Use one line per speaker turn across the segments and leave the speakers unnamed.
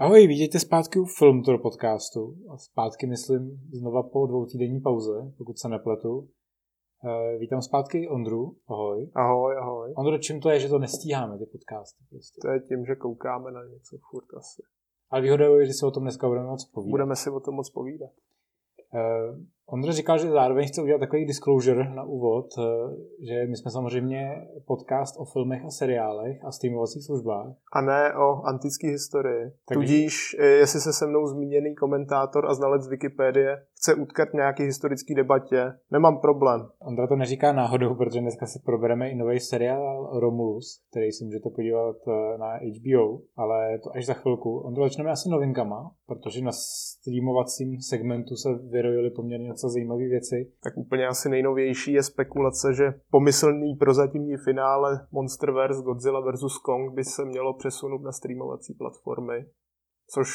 Ahoj, vítejte zpátky u Filmtor podcastu. A zpátky myslím znova po dvou týdenní pauze, pokud se nepletu. E, vítám zpátky Ondru. Ahoj.
Ahoj, ahoj.
Ondro, čím to je, že to nestíháme, ty podcasty? Prostě?
To je tím, že koukáme na něco furt asi.
Ale výhoda je, že si o tom dneska budeme moc povídat.
Budeme si o tom moc povídat.
Uh, Ondra říkal, že zároveň chce udělat takový disclosure na úvod, uh, že my jsme samozřejmě podcast o filmech a seriálech a streamovacích službách.
A ne o antické historii. Tak Tudíž, eh, jestli se se mnou zmíněný komentátor a znalec Wikipedie chce utkat nějaký historický debatě, nemám problém.
Ondra to neříká náhodou, protože dneska si probereme i nový seriál Romulus, který si můžete podívat na HBO, ale to až za chvilku. Ondra, začneme asi novinkama, protože na streamovacím segmentu se vyrojily poměrně docela zajímavé věci.
Tak úplně asi nejnovější je spekulace, že pomyslný prozatímní finále Monsterverse Godzilla vs. Kong by se mělo přesunout na streamovací platformy, což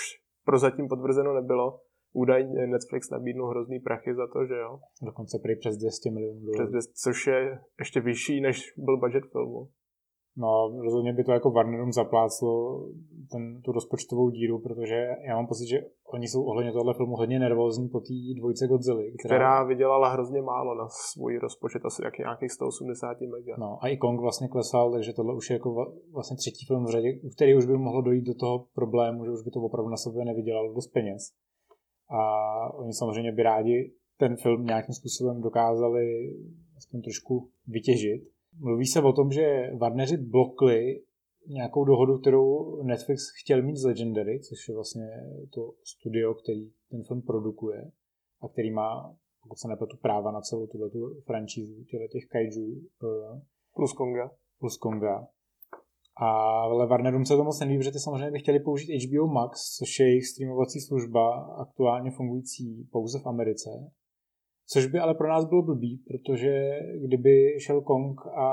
prozatím potvrzeno nebylo. Údajně Netflix nabídnul hrozný prachy za to, že jo.
Dokonce prý přes 200 milionů
dolarů. Což je ještě vyšší, než byl budget filmu.
No, rozhodně by to jako Warnerům zapláclo ten, tu rozpočtovou díru, protože já mám pocit, že oni jsou ohledně tohle filmu hodně nervózní po té dvojce Godzilla.
Která... která vydělala hrozně málo na svůj rozpočet, asi jak nějakých 180 mega.
No a i Kong vlastně klesal, takže tohle už je jako vlastně třetí film v řadě, u který už by mohlo dojít do toho problému, že už by to opravdu na sebe nevydělalo dost peněz. A oni samozřejmě by rádi ten film nějakým způsobem dokázali aspoň trošku vytěžit Mluví se o tom, že Warneri blokli nějakou dohodu, kterou Netflix chtěl mít z Legendary, což je vlastně to studio, který ten film produkuje a který má, pokud se nepletu, práva na celou tuhle tu franšízu těch kaiju.
Plus Konga.
Plus Konga. A ale Warnerům se to moc nelíbí, že ty samozřejmě by chtěli použít HBO Max, což je jejich streamovací služba, aktuálně fungující pouze v Americe. Což by ale pro nás bylo blbý, protože kdyby šel Kong a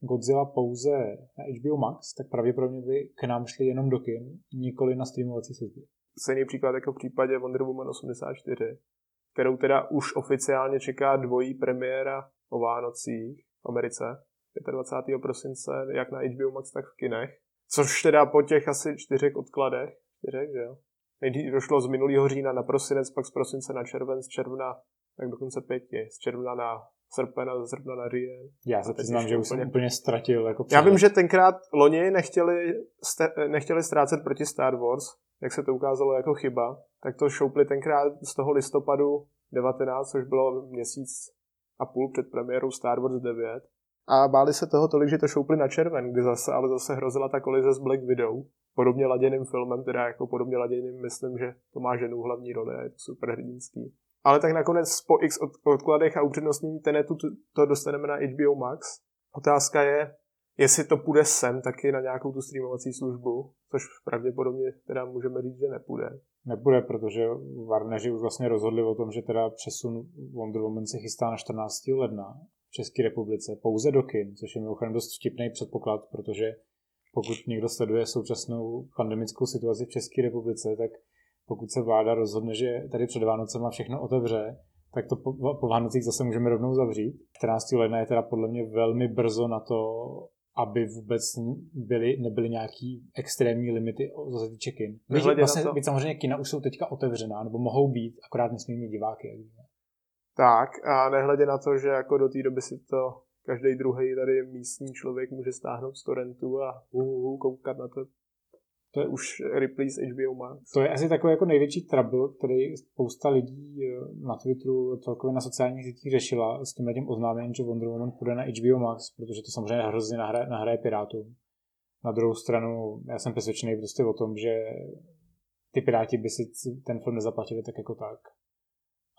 Godzilla pouze na HBO Max, tak pravděpodobně by k nám šli jenom do kin, nikoli na streamovací služby.
Stejný příklad jako v případě Wonder Woman 84, kterou teda už oficiálně čeká dvojí premiéra o Vánocích v Americe 25. prosince, jak na HBO Max, tak v kinech. Což teda po těch asi čtyřech odkladech, čtyřech, že jo? Nejdřív došlo z minulého října na prosinec, pak z prosince na červen, z června tak dokonce pěti. Z června na srpen a z srpna na říjen.
Já se přiznám, že už jsem úplně ztratil. Jako
Já vím, že tenkrát loni nechtěli, nechtěli ztrácet proti Star Wars, jak se to ukázalo jako chyba, tak to šoupli tenkrát z toho listopadu 19, což bylo měsíc a půl před premiérou Star Wars 9. A báli se toho tolik, že to šoupli na červen, kdy zase, ale zase hrozila ta kolize s Black Widow, podobně laděným filmem, teda jako podobně laděným, myslím, že to má ženu hlavní roli a je to super hrdinský. Ale tak nakonec po x odkladech a upřednostnění Tenetu to dostaneme na HBO Max. Otázka je, jestli to půjde sem taky na nějakou tu streamovací službu, což pravděpodobně teda můžeme říct, že nepůjde.
Nepůjde, protože Warneri už vlastně rozhodli o tom, že teda přesun Wonder Woman se chystá na 14. ledna České republice pouze do kin, což je mimochodem dost vtipný předpoklad, protože pokud někdo sleduje současnou pandemickou situaci v České republice, tak pokud se vláda rozhodne, že tady před Vánocema všechno otevře, tak to po, po Vánocích zase můžeme rovnou zavřít. 14. ledna je teda podle mě velmi brzo na to, aby vůbec byly, nebyly nějaký extrémní limity, co se týče kin. Vlastně, byť samozřejmě kina už jsou teďka otevřená, nebo mohou být, akorát nesmí mít diváky. Jak.
Tak a nehledě na to, že jako do té doby si to každý druhý tady místní člověk může stáhnout z torrentu a uh, uh, koukat na to to je už Ripley's HBO Max.
To je asi takový jako největší trouble, který spousta lidí eh, na Twitteru, celkově na sociálních sítích řešila s tím tím oznámením, že Wonder Woman půjde na HBO Max, protože to samozřejmě hrozně nahraje, nahraje Pirátům. Na druhou stranu, já jsem přesvědčený prostě o tom, že ty Piráti by si ten film nezaplatili tak jako tak.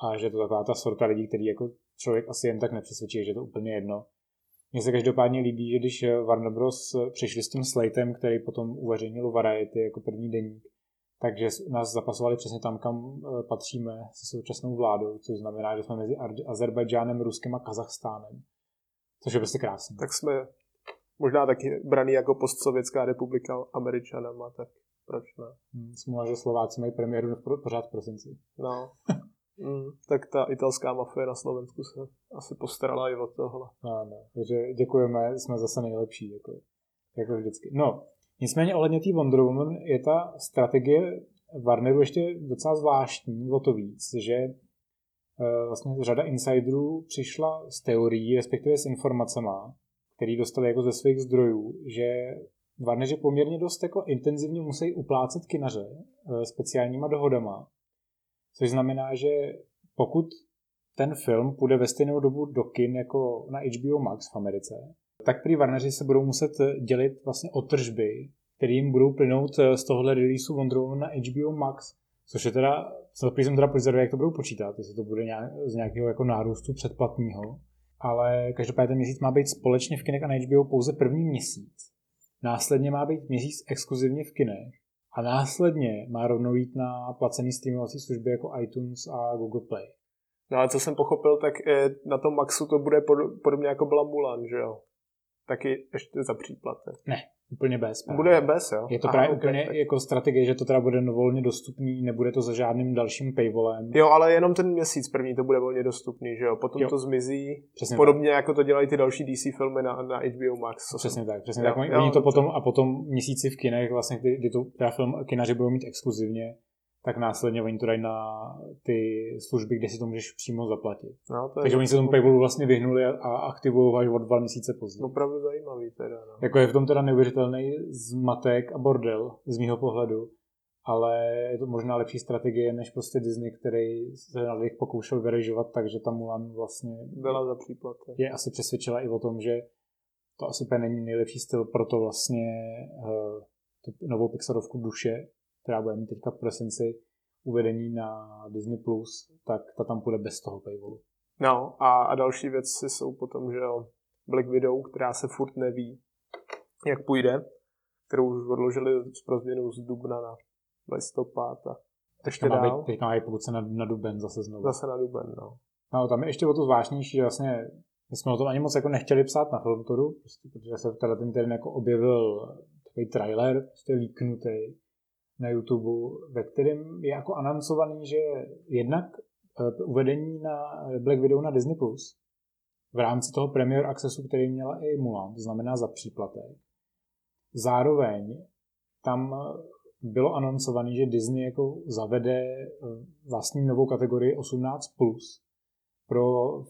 A že to taková ta sorta lidí, který jako člověk asi jen tak nepřesvědčí, že je to úplně jedno. Mně se každopádně líbí, že když Warner Bros. Přišli s tím slatem, který potom uveřejnil Variety jako první deník, takže nás zapasovali přesně tam, kam eh, patříme se současnou vládou, což znamená, že jsme mezi Azerbajdžánem, Ruskem a Kazachstánem. Což je prostě krásné.
Tak jsme možná taky braný jako postsovětská republika američanama, tak proč ne?
Hmm, smůla, že Slováci mají premiéru pořád v prosinci.
No. Mm, tak ta italská mafie na Slovensku se asi postarala i o tohle.
Ano, takže děkujeme, jsme zase nejlepší, jako, jako vždycky. No, Nicméně ohledně té Wonder Woman je ta strategie Warneru ještě docela zvláštní, o to víc, že eh, vlastně řada insiderů přišla s teorií, respektive s informacemi, které dostali jako ze svých zdrojů, že Warneri poměrně dost jako intenzivně musí uplácet kinaře eh, speciálníma dohodama, což znamená, že pokud ten film půjde ve stejnou dobu do kin jako na HBO Max v Americe, tak prý Warneri se budou muset dělit vlastně o tržby, které jim budou plynout eh, z tohohle releaseu Wonder Woman na HBO Max, což je teda, co jsem teda pozoruje, jak to budou počítat, jestli to bude nějak, z nějakého jako nárůstu předplatného. Ale každopádně ten měsíc má být společně v kinech a na HBO pouze první měsíc. Následně má být měsíc exkluzivně v kinech a následně má rovnou jít na placený streamovací služby jako iTunes a Google Play.
No ale co jsem pochopil, tak na tom Maxu to bude podobně jako byla Mulan, že jo? Taky ještě za příplatek.
Ne, Úplně bez.
Právě. Bude bez, jo?
Je to právě Aha, úplně okay, jako strategie, že to teda bude volně dostupný, nebude to za žádným dalším paywallem.
Jo, ale jenom ten měsíc první to bude volně dostupný, že jo? Potom jo. to zmizí, přesně podobně tak. jako to dělají ty další DC filmy na, na HBO Max.
Přesně jsem... tak, přesně jo, tak. Oni, jo, to potom a potom měsíci v kinech, vlastně, kdy, kdy to teda film kinaři budou mít exkluzivně, tak následně oni to dají na ty služby, kde si to můžeš přímo zaplatit. No, to Takže oni se tomu paywallu vlastně vyhnuli a aktivují až o dva měsíce později.
Opravdu zajímavý teda. No.
Jako je v tom teda neuvěřitelný zmatek a bordel z mýho pohledu, ale je to možná lepší strategie než prostě Disney, který se na nich pokoušel vyrežovat, takže ta Mulan vlastně
byla za příplat.
Je asi přesvědčila i o tom, že to asi není nejlepší styl, proto vlastně uh, tu novou Pixarovku duše která bude mít teďka v prosinci uvedení na Disney+, Plus, tak ta tam půjde bez toho paywallu.
No a, a další věci jsou potom, že jo, Black Widow, která se furt neví, jak půjde, kterou už odložili pro změnu z dubna na listopad a
ještě má dál. Teďka má pokud se na, na duben zase znovu.
Zase na duben, no.
No, tam je ještě o to zvláštnější, že vlastně my jsme o tom ani moc jako nechtěli psát na Filmtoru, prostě, protože se v ten týden jako objevil takový trailer, prostě líknutý, na YouTube, ve kterém je jako anoncovaný, že jednak eh, uvedení na Black Widow na Disney+, Plus v rámci toho Premier Accessu, který měla i Mulan, to znamená za příplatek. Zároveň tam bylo anoncovaný, že Disney jako zavede eh, vlastní novou kategorii 18+, plus pro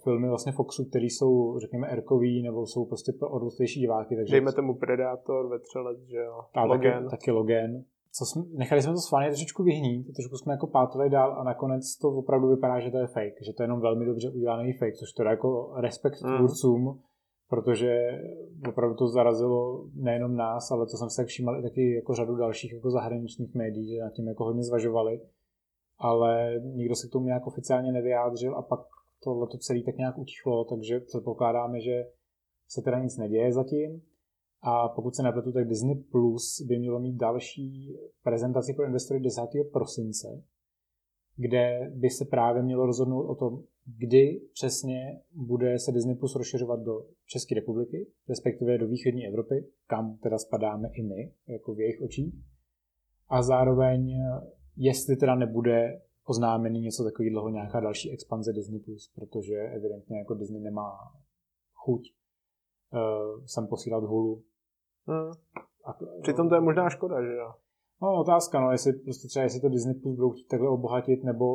filmy vlastně Foxu, které jsou, řekněme, erkový, nebo jsou prostě pro odrostlejší diváky. Takže...
Dejme tomu Predator, Vetřelec, že jo?
A Logan. Taky, taky Logan co jsme, nechali jsme to schválně trošičku vyhnít, trošku jsme jako pátili dál a nakonec to opravdu vypadá, že to je fake, že to je jenom velmi dobře udělaný fake, což to je jako respekt mm. tvůrcům, protože opravdu to zarazilo nejenom nás, ale to jsem se tak všímal i taky jako řadu dalších jako zahraničních médií, že nad tím jako hodně zvažovali, ale nikdo se k tomu nějak oficiálně nevyjádřil a pak tohle to celé tak nějak utichlo, takže předpokládáme, že se teda nic neděje zatím. A pokud se nepletu, tak Disney Plus by mělo mít další prezentaci pro investory 10. prosince, kde by se právě mělo rozhodnout o tom, kdy přesně bude se Disney Plus rozšiřovat do České republiky, respektive do východní Evropy, kam teda spadáme i my, jako v jejich očích. A zároveň, jestli teda nebude oznámený něco takového, nějaká další expanze Disney+, Plus, protože evidentně jako Disney nemá chuť uh, sem posílat hulu
Hmm. A, Přitom to je možná škoda, že jo?
No, otázka, no, jestli prostě třeba, jestli to Disney Plus budou chtít takhle obohatit, nebo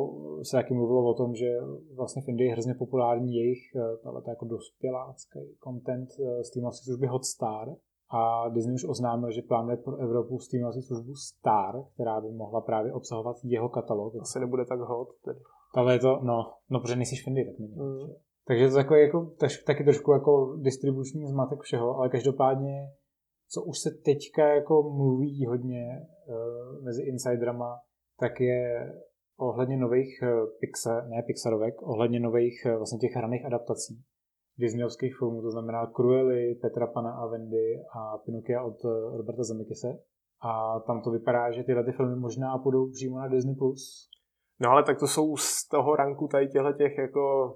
se taky mluvilo o tom, že vlastně v Indii je hrozně populární jejich tato jako dospělácký content eh, streamovací služby Hotstar. A Disney už oznámil, že plánuje pro Evropu streamovací službu Star, která by mohla právě obsahovat jeho katalog.
Asi nebude tak hot tedy.
Ale je to, no, no protože nejsi v Indii, tak není. Mm. Takže to je takový jako, taky trošku jako distribuční zmatek všeho, ale každopádně co už se teďka jako mluví hodně uh, mezi insiderama, tak je ohledně nových uh, Pixar, ne Pixarovek, ohledně nových uh, vlastně těch hraných adaptací Disneyovských filmů, to znamená Cruely, Petra Pana a Wendy a Pinokia od Roberta Zemekise. A tam to vypadá, že tyhle ty filmy možná půjdou přímo na Disney+.
No ale tak to jsou z toho ranku tady těchto těch jako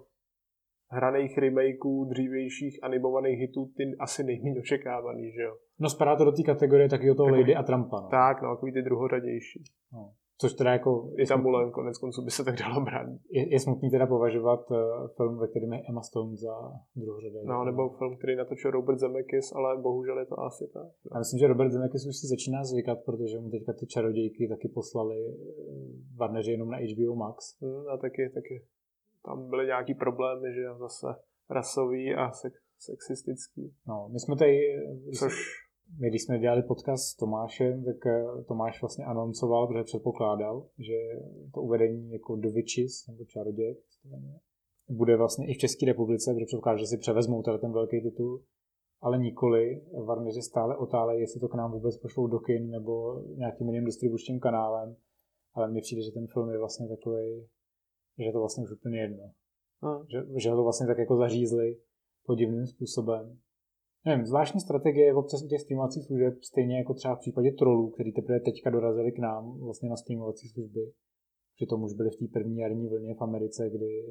hraných remakeů dřívějších animovaných hitů ty asi nejméně očekávaný, že jo?
No spadá to do té kategorie taky o toho Lady a Trumpa. No.
Tak, no, takový ty druhořadější. No.
Což teda jako...
I tam Mulan konec konců by se tak dalo brát.
Je, je smutný teda považovat uh, film, ve kterém je Emma Stone za druhořadé.
No, nebo film, který natočil Robert Zemeckis, ale bohužel je to asi tak. No.
Já myslím, že Robert Zemeckis už si začíná zvykat, protože mu teďka ty čarodějky taky poslali eh, Warneri jenom na HBO Max.
Hmm, a taky, taky tam byly nějaký problémy, že zase rasový a sexistický.
No, my jsme tady...
Což
my, když jsme dělali podcast s Tomášem, tak eh, Tomáš vlastně anoncoval, protože předpokládal, že to uvedení jako The Witches, nebo Čaroděj, bude vlastně i v České republice, protože předpokládá, že si převezmou teda ten velký titul, ale nikoli. Varneři stále otálejí, jestli to k nám vůbec pošlou do kin nebo nějakým jiným distribučním kanálem, ale mně přijde, že ten film je vlastně takový, že je to vlastně už úplně jedno. Hmm. Že, že ho to vlastně tak jako zařízli podivným způsobem nevím, zvláštní strategie v občas těch streamovacích služeb, stejně jako třeba v případě trolů, který teprve teďka dorazili k nám vlastně na streamovací služby. Přitom už byli v té první jarní vlně v Americe, kdy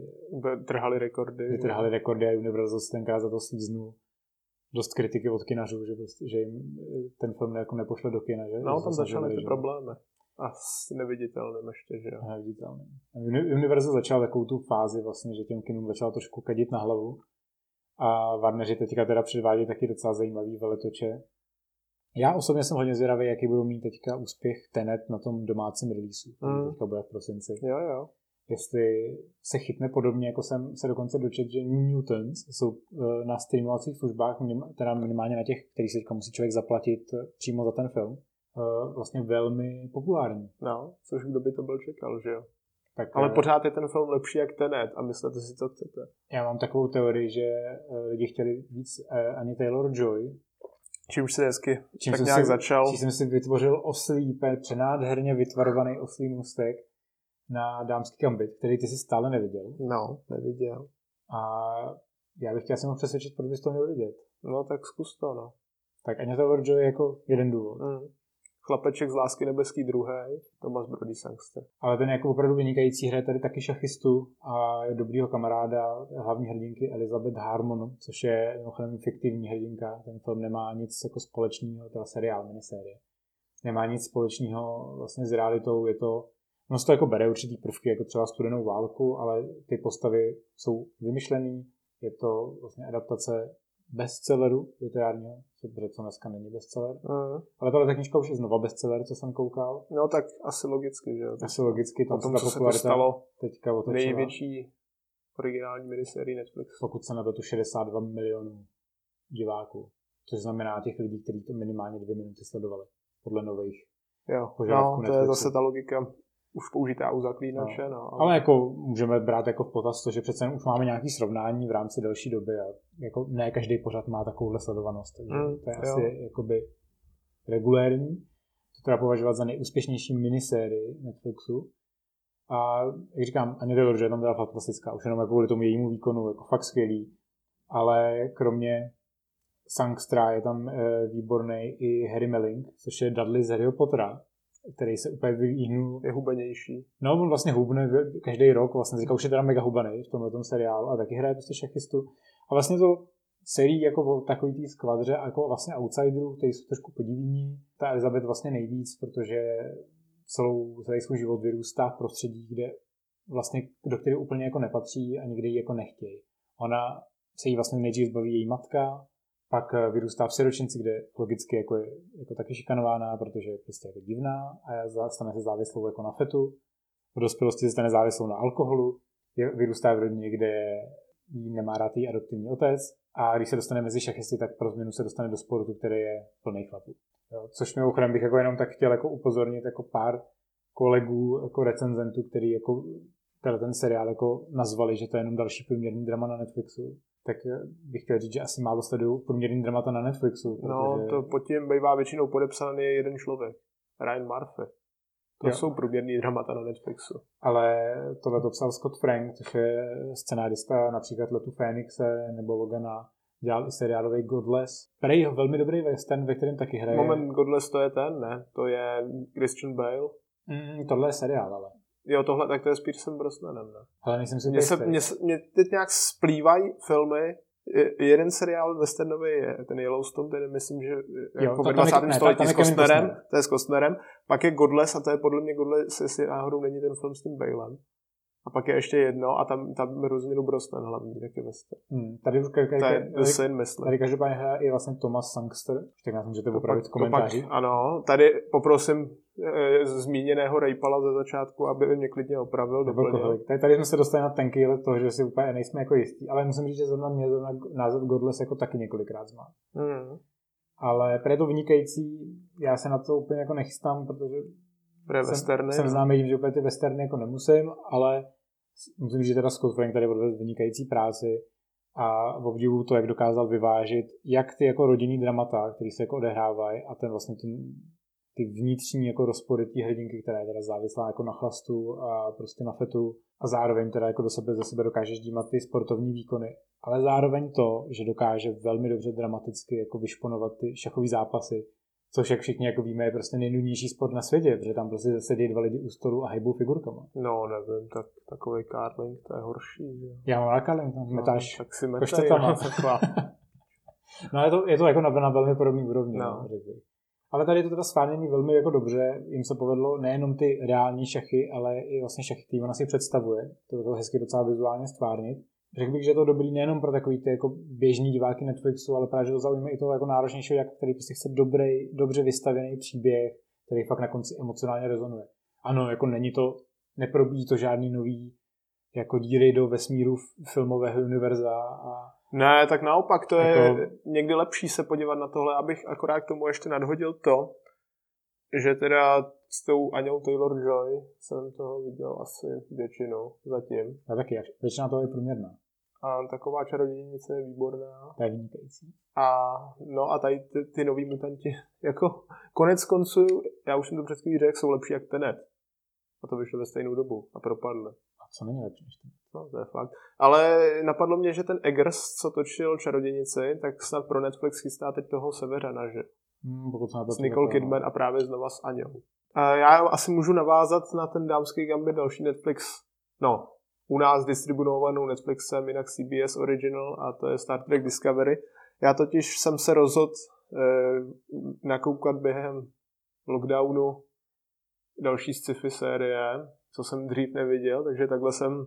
trhali rekordy.
Kdy trhali rekordy a Universal se tenkrát za to slíznul dost kritiky od kinařů, že, prostě, že jim ten film jako nepošle do kina. Že?
No, tam začaly ty že? problémy. A s neviditelným ještě, že jo.
Neviditelným. Universal začal takovou tu fázi vlastně, že těm kinům začal trošku kadit na hlavu a Warneri teďka teda předvádí taky docela zajímavý veletoče. Já osobně jsem hodně zvědavý, jaký budou mít teďka úspěch Tenet na tom domácím releaseu, mm. teďka bude v prosinci.
Jo, jo.
Jestli se chytne podobně, jako jsem se dokonce dočet, že New Mutants jsou eh, na streamovacích službách, teda minimálně na těch, který si teďka musí člověk zaplatit eh, přímo za ten film, vlastně velmi populární.
No, což kdo by to byl čekal, že jo? Tak, Ale eh, pořád je ten film lepší jak Tenet a myslíte si, co chcete.
Já mám takovou teorii, že eh, lidi chtěli víc eh, ani Taylor-Joy.
Čímž se hezky Čím tak nějak si, začal.
Čím jsem si vytvořil oslý, přenádherně vytvarovaný oslý můstek na dámský kambit, který ty si stále neviděl.
No, neviděl.
A já bych chtěl se mu přesvědčit, proč bys to měl vidět.
No, tak zkus to, no.
Tak Anya Taylor-Joy je jako jeden důvod. Mm.
Chlapeček z lásky nebeský druhý, Thomas Brody Sangster.
Ale ten jako opravdu vynikající hraje tady taky šachistu a dobrýho kamaráda hlavní hrdinky Elizabeth Harmon, což je mimochodem fiktivní hrdinka. Ten film nemá nic jako společného, teda seriál, minisérie. Nemá nic společného vlastně s realitou, je to No to jako bere určitý prvky, jako třeba studenou válku, ale ty postavy jsou vymyšlený, je to vlastně adaptace bestselleru literárního, protože co dneska není bestseller. Mm. Ale tahle knižka už je znova bestseller, co jsem koukal.
No tak asi logicky, že jo.
Asi logicky,
tam tom, se ta popularita se stalo
teďka otočila.
Největší originální miniserie Netflix.
Pokud se to 62 milionů diváků, což znamená těch lidí, kteří to minimálně dvě minuty sledovali, podle nových
Jo, no, to je zase ta logika už použitá u zaklínače. No. No,
ale... ale jako můžeme brát jako v potaz to, že přece už máme nějaký srovnání v rámci delší doby a jako ne každý pořad má takovouhle sledovanost, takže mm, to je jo. asi jakoby regulérní. To teda považovat za nejúspěšnější minisérii Netflixu. A jak říkám, ani Taylor, že je tam teda fantastická, už jenom jako kvůli tomu jejímu výkonu, jako fakt skvělý. Ale kromě Sangstra je tam e, výborný i Harry Melling, což je Dudley z Harryho Pottera, který se úplně vyvíhnul.
Je hubenější.
No, on vlastně hubne každý rok, vlastně říká, už je teda mega hubený v tomhle tom seriálu a taky hraje prostě šachistu. A vlastně to celý jako takový tý skvadře jako vlastně outsiderů, kteří jsou trošku podivíní. Ta Elizabeth vlastně nejvíc, protože celou, celý svůj život vyrůstá v prostředí, kde vlastně, do kterého úplně jako nepatří a nikdy ji jako nechtějí. Ona se jí vlastně nejdřív zbaví její matka, pak eh, vyrůstá v siročinci, kde logicky jako je jako taky šikanována, protože je prostě jako divná a stane se závislou jako na fetu. V dospělosti se stane závislou na alkoholu. Je, vyrůstá v rodině, kde jí nemá rád její adoptivní otec. A když se dostane mezi šachisty, tak pro změnu se dostane do sportu, který je plný chlapů. Jo, což mimochodem bych jako jenom tak chtěl jako upozornit jako pár kolegů, jako recenzentů, který jako ten seriál jako nazvali, že to je jenom další průměrný drama na Netflixu tak eh, bych chtěl říct, že asi málo sleduju průměrný dramata na Netflixu.
No, protože... No, to pod tím bývá většinou podepsaný jeden člověk. Ryan Murphy. To jo. jsou průměrný dramata na Netflixu.
Ale tohle to psal Scott Frank, což je scenárista například Letu Fénixe nebo Logana. Dělal i seriálový Godless. Je velmi dobrý western, ve kterém taky hraje.
Moment, Godless to je ten, ne? To je Christian Bale.
Mm, tohle je seriál, ale.
Jo, tohle, tak to je s Piercem Brosnanem, ne?
Ale nejsem si
mě, se, mě, mě teď nějak splývají filmy jeden seriál westernový je ten Yellowstone, ten myslím, že
Jo,
jako ve
tam je-
20.
ne,
století
je
s
Costner.
to je s Costnerem, pak je Godless a to je podle mě Godless, jestli náhodou není ten film s tím Balem. A pak je ještě jedno a tam, tam Rosinu Brosnan hlavní, taky western.
Hmm, tady už tady,
Sin, myslím.
tady každopádně hraje i vlastně Thomas Sangster, tak nás můžete
To
opravit v
pak- ano, tady poprosím e, zmíněného Rejpala ze začátku, aby mě klidně opravil, doplnil.
Tady, tady jsme se dostali na tenký let toho, že si úplně nejsme jako jistí, ale musím říct, že zrovna mě zrovna název Godless jako taky několikrát zmá.
Hmm.
Ale je to vynikající, já se na to úplně jako nechystám, protože
Pre
jsem,
westerny.
jsem známý tím, že úplně ty westerny jako nemusím, ale říct, že teda Scott Frank tady odvedl vynikající práci a v obdivu to, jak dokázal vyvážit jak ty jako rodinný dramata, který se jako odehrávají a ten vlastně ten, ty vnitřní jako rozpory té hrdinky, která je teda závislá jako na chlastu a prostě na fetu a zároveň teda jako do sebe, ze sebe dokáže ždímat ty sportovní výkony, ale zároveň to, že dokáže velmi dobře dramaticky jako vyšponovat ty šachové zápasy, což jak všichni jako víme je prostě nejnudnější sport na světě, protože tam prostě sedí dva lidi u stolu a hejbou figurkama.
No, nevím, tak takový karling, to je horší, že.
Já mám Karling, tam metáš
No, tak si
koštětama.
no, taková.
No je to, je to jako na, na velmi podobný úrovni, no.
No.
no řekl. Ale tady je to teda svádění velmi jako dobře, jim se povedlo nejenom ty reální šachy, ale i vlastně šachy, které ona si představuje. To je to hezky docela vizuálně stvárnit. Řekl bych, že je to dobrý nejenom pro takový ty jako běžní diváky Netflixu, ale právě, že to zaujme i toho jako náročnějšího, jak který prostě chce dobrý, dobře vystavěný příběh, který fakt na konci emocionálně rezonuje. Ano, jako není to, neprobíjí to žádný nový jako díry do vesmíru filmového univerza a
Ne, tak naopak, to je
Jako-
někdy lepší se podívat na tohle, abych akorát k tomu ještě nadhodil to, že teda s tou Aňou Taylor-Joy jsem toho viděl asi většinu zatím.
já taky, většina toho je průměrná.
A taková čarodějnice je výborná.
To je vynikající.
A no a tady ty, ty nový mutanti, jako konec konců, já už jsem to před chvílí řekl, jsou lepší jak Tenet. A to vyšlo ve stejnou dobu a propadly.
A co není lepší než to?
No, to je fakt. Ale napadlo mě, že ten Eggers, co točil Čarodějnici, tak snad pro Netflix chystá teď toho Severana, že?
Hmm, pokud se
S Nicole Kidman a právě znova s Aňou. A já asi můžu navázat na ten dámský gambit další Netflix. No, u nás distribuovanou Netflixem, jinak CBS Original a to je Star Trek Discovery. Já totiž jsem se rozhodl eh, nakoukat během lockdownu další sci-fi série, co jsem dřív neviděl, takže takhle jsem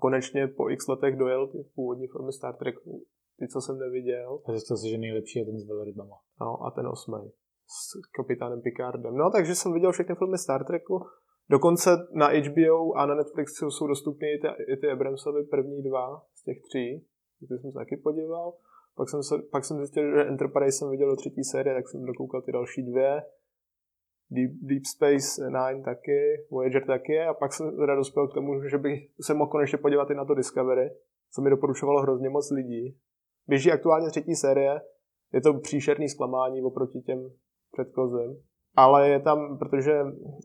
konečně po x letech dojel ty původní filmy Star Treku, ty, co jsem neviděl.
A zjistil si, že nejlepší je ten s velrybama.
No a ten osmý s kapitánem Picardem. No takže jsem viděl všechny filmy Star Treku. Dokonce na HBO a na Netflixu jsou dostupné i ty, i ty Abramsovy první dva z těch tří. Ty jsem se taky podíval. Pak jsem, se, pak jsem zjistil, že Enterprise jsem viděl do třetí série, tak jsem dokoukal ty další dvě. Deep, Deep Space Nine taky, Voyager taky a pak jsem teda dospěl k tomu, že bych se mohl konečně podívat i na to Discovery, co mi doporučovalo hrozně moc lidí. Běží aktuálně třetí série, je to příšerný zklamání oproti těm předchozím. Ale je tam, protože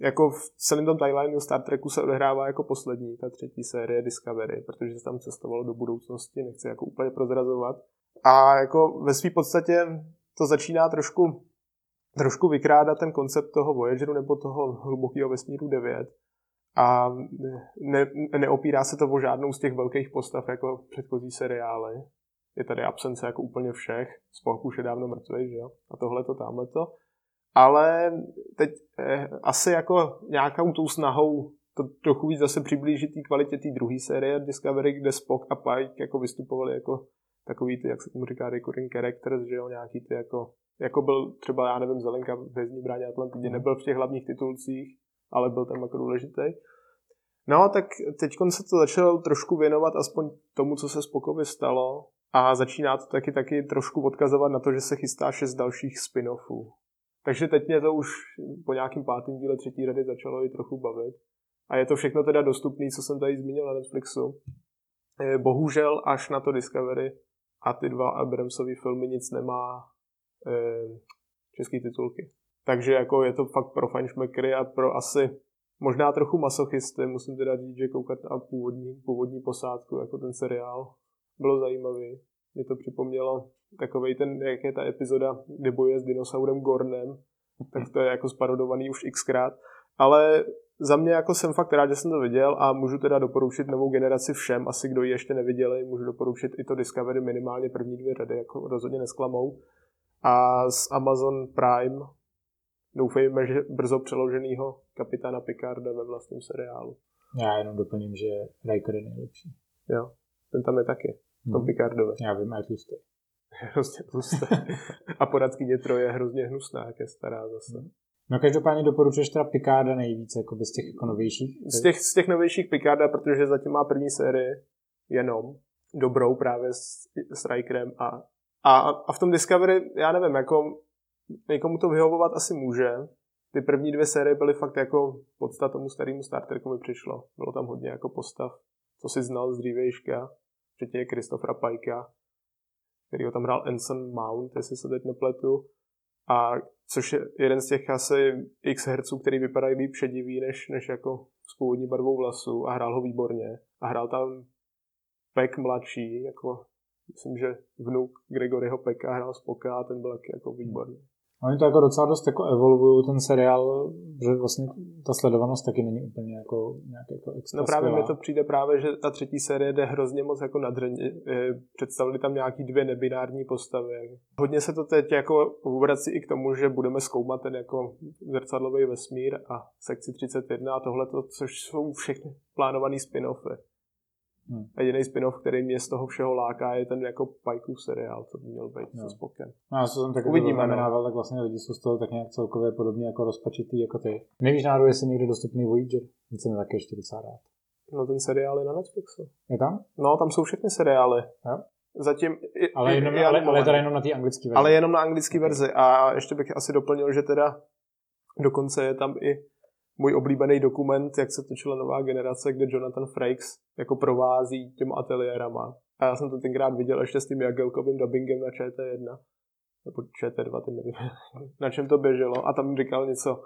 jako v celém tom timelineu Star Treku se odehrává jako poslední, ta třetí série Discovery, protože se tam cestovalo do budoucnosti, nechci jako úplně prozrazovat. A jako ve své podstatě to začíná trošku, trošku vykrádat ten koncept toho Voyageru nebo toho hlubokého vesmíru 9. A ne, neopírá se to o žádnou z těch velkých postav jako předchozí seriály. Je tady absence jako úplně všech. Spock už je dávno mrtvý, že jo? A tohle to, tamhle to. Ale teď eh, asi jako nějakou tou snahou to trochu víc zase přiblížit té kvalitě té druhé série Discovery, kde Spock a Pike jako vystupovali jako takový ty, jak se tomu říká, recurring characters, že jo, nějaký ty jako, jako byl třeba, já nevím, Zelenka v Hvězdní bráně Atlantidě, nebyl v těch hlavních titulcích, ale byl tam jako důležitý. No, tak teď se to začalo trošku věnovat aspoň tomu, co se Spockovi stalo a začíná to taky taky trošku odkazovat na to, že se chystá šest dalších spin-offů. Takže teď mě to už po nějakým pátým díle třetí rady začalo i trochu bavit. A je to všechno teda dostupné, co jsem tady zmínil na Netflixu. Bohužel až na to Discovery a ty dva Abramsové filmy nic nemá eh, český titulky. Takže jako je to fakt pro fanšmekry a pro asi možná trochu masochisty. Musím teda říct, že koukat na původní, původní posádku, jako ten seriál, bylo zajímavý. Mě to připomnělo takovej ten, jak je ta epizoda, kde bojuje s dinosaurem Gornem, tak to je jako sparodovaný už xkrát. Ale za mě jako jsem fakt rád, že jsem to viděl a můžu teda doporučit novou generaci všem, asi kdo ji ještě neviděli, můžu doporučit i to Discovery minimálně první dvě řady, jako rozhodně nesklamou. A z Amazon Prime doufejme, že brzo přeloženýho kapitána Picarda ve vlastním seriálu.
Já jenom doplním, že Riker je nejlepší.
Jo, ten tam je taky, v tom hmm. Picardovi.
Já vím, je tlustý.
hrozně tlusté. a poradkyně Troje je hrozně hnusná, jak je stará zase. Hmm.
No každopádně doporučuješ teda Picarda nejvíce, jako z těch jako novějších?
Z těch, z těch novějších Picarda, protože zatím má první sérii jenom dobrou právě s, s Rikerem a, a, a v tom Discovery, já nevím, jako někomu to vyhovovat asi může. Ty první dvě série byly fakt jako podsta tomu starému Star Treku mi přišlo. Bylo tam hodně jako postav, co si znal z dřívejška, včetně Kristofra Pajka, který ho tam hrál Anson Mount, jestli se teď nepletu. A což je jeden z těch asi x herců, který vypadají líp šedivý než, než jako s původní barvou vlasů a hrál ho výborně. A hrál tam Peck mladší, jako myslím, že vnuk Gregoryho Peka hrál Spoka a ten byl taky jako výborný.
Oni to jako docela dost jako evoluují ten seriál, že vlastně ta sledovanost taky není úplně jako nějak jako extra
No právě mi to přijde právě, že ta třetí série jde hrozně moc jako nadřeně. Představili tam nějaký dvě nebinární postavy. Hodně se to teď jako obrací i k tomu, že budeme zkoumat ten jako zrcadlový vesmír a sekci 31 a tohle, což jsou všechny plánované spin-offy. Hmm. Jediný spin-off, který mě z toho všeho láká, je ten jako Pajkův seriál, co by měl být no. se Spokem.
No, já jsem tak Uvidíme, no. tak vlastně lidi jsou z toho tak nějak celkově podobně jako rozpačitý jako ty. Nevíš náhodou, jestli někde dostupný Voyager? Ten jsem taky ještě docela rád.
No ten seriál je na Netflixu.
Je tam?
No, tam jsou všechny seriály.
Jo?
Zatím
i, ale, jenom, i, ale, ale teda jenom na té anglické verzi.
Ale jenom na anglické verzi. A ještě bych asi doplnil, že teda dokonce je tam i můj oblíbený dokument, jak se točila nová generace, kde Jonathan Frakes jako provází těm ateliérama. A já jsem to tenkrát viděl ještě s tím Jagelkovým dubbingem na ČT1. Nebo ČT2, teď nevím, na čem to běželo. A tam říkal něco,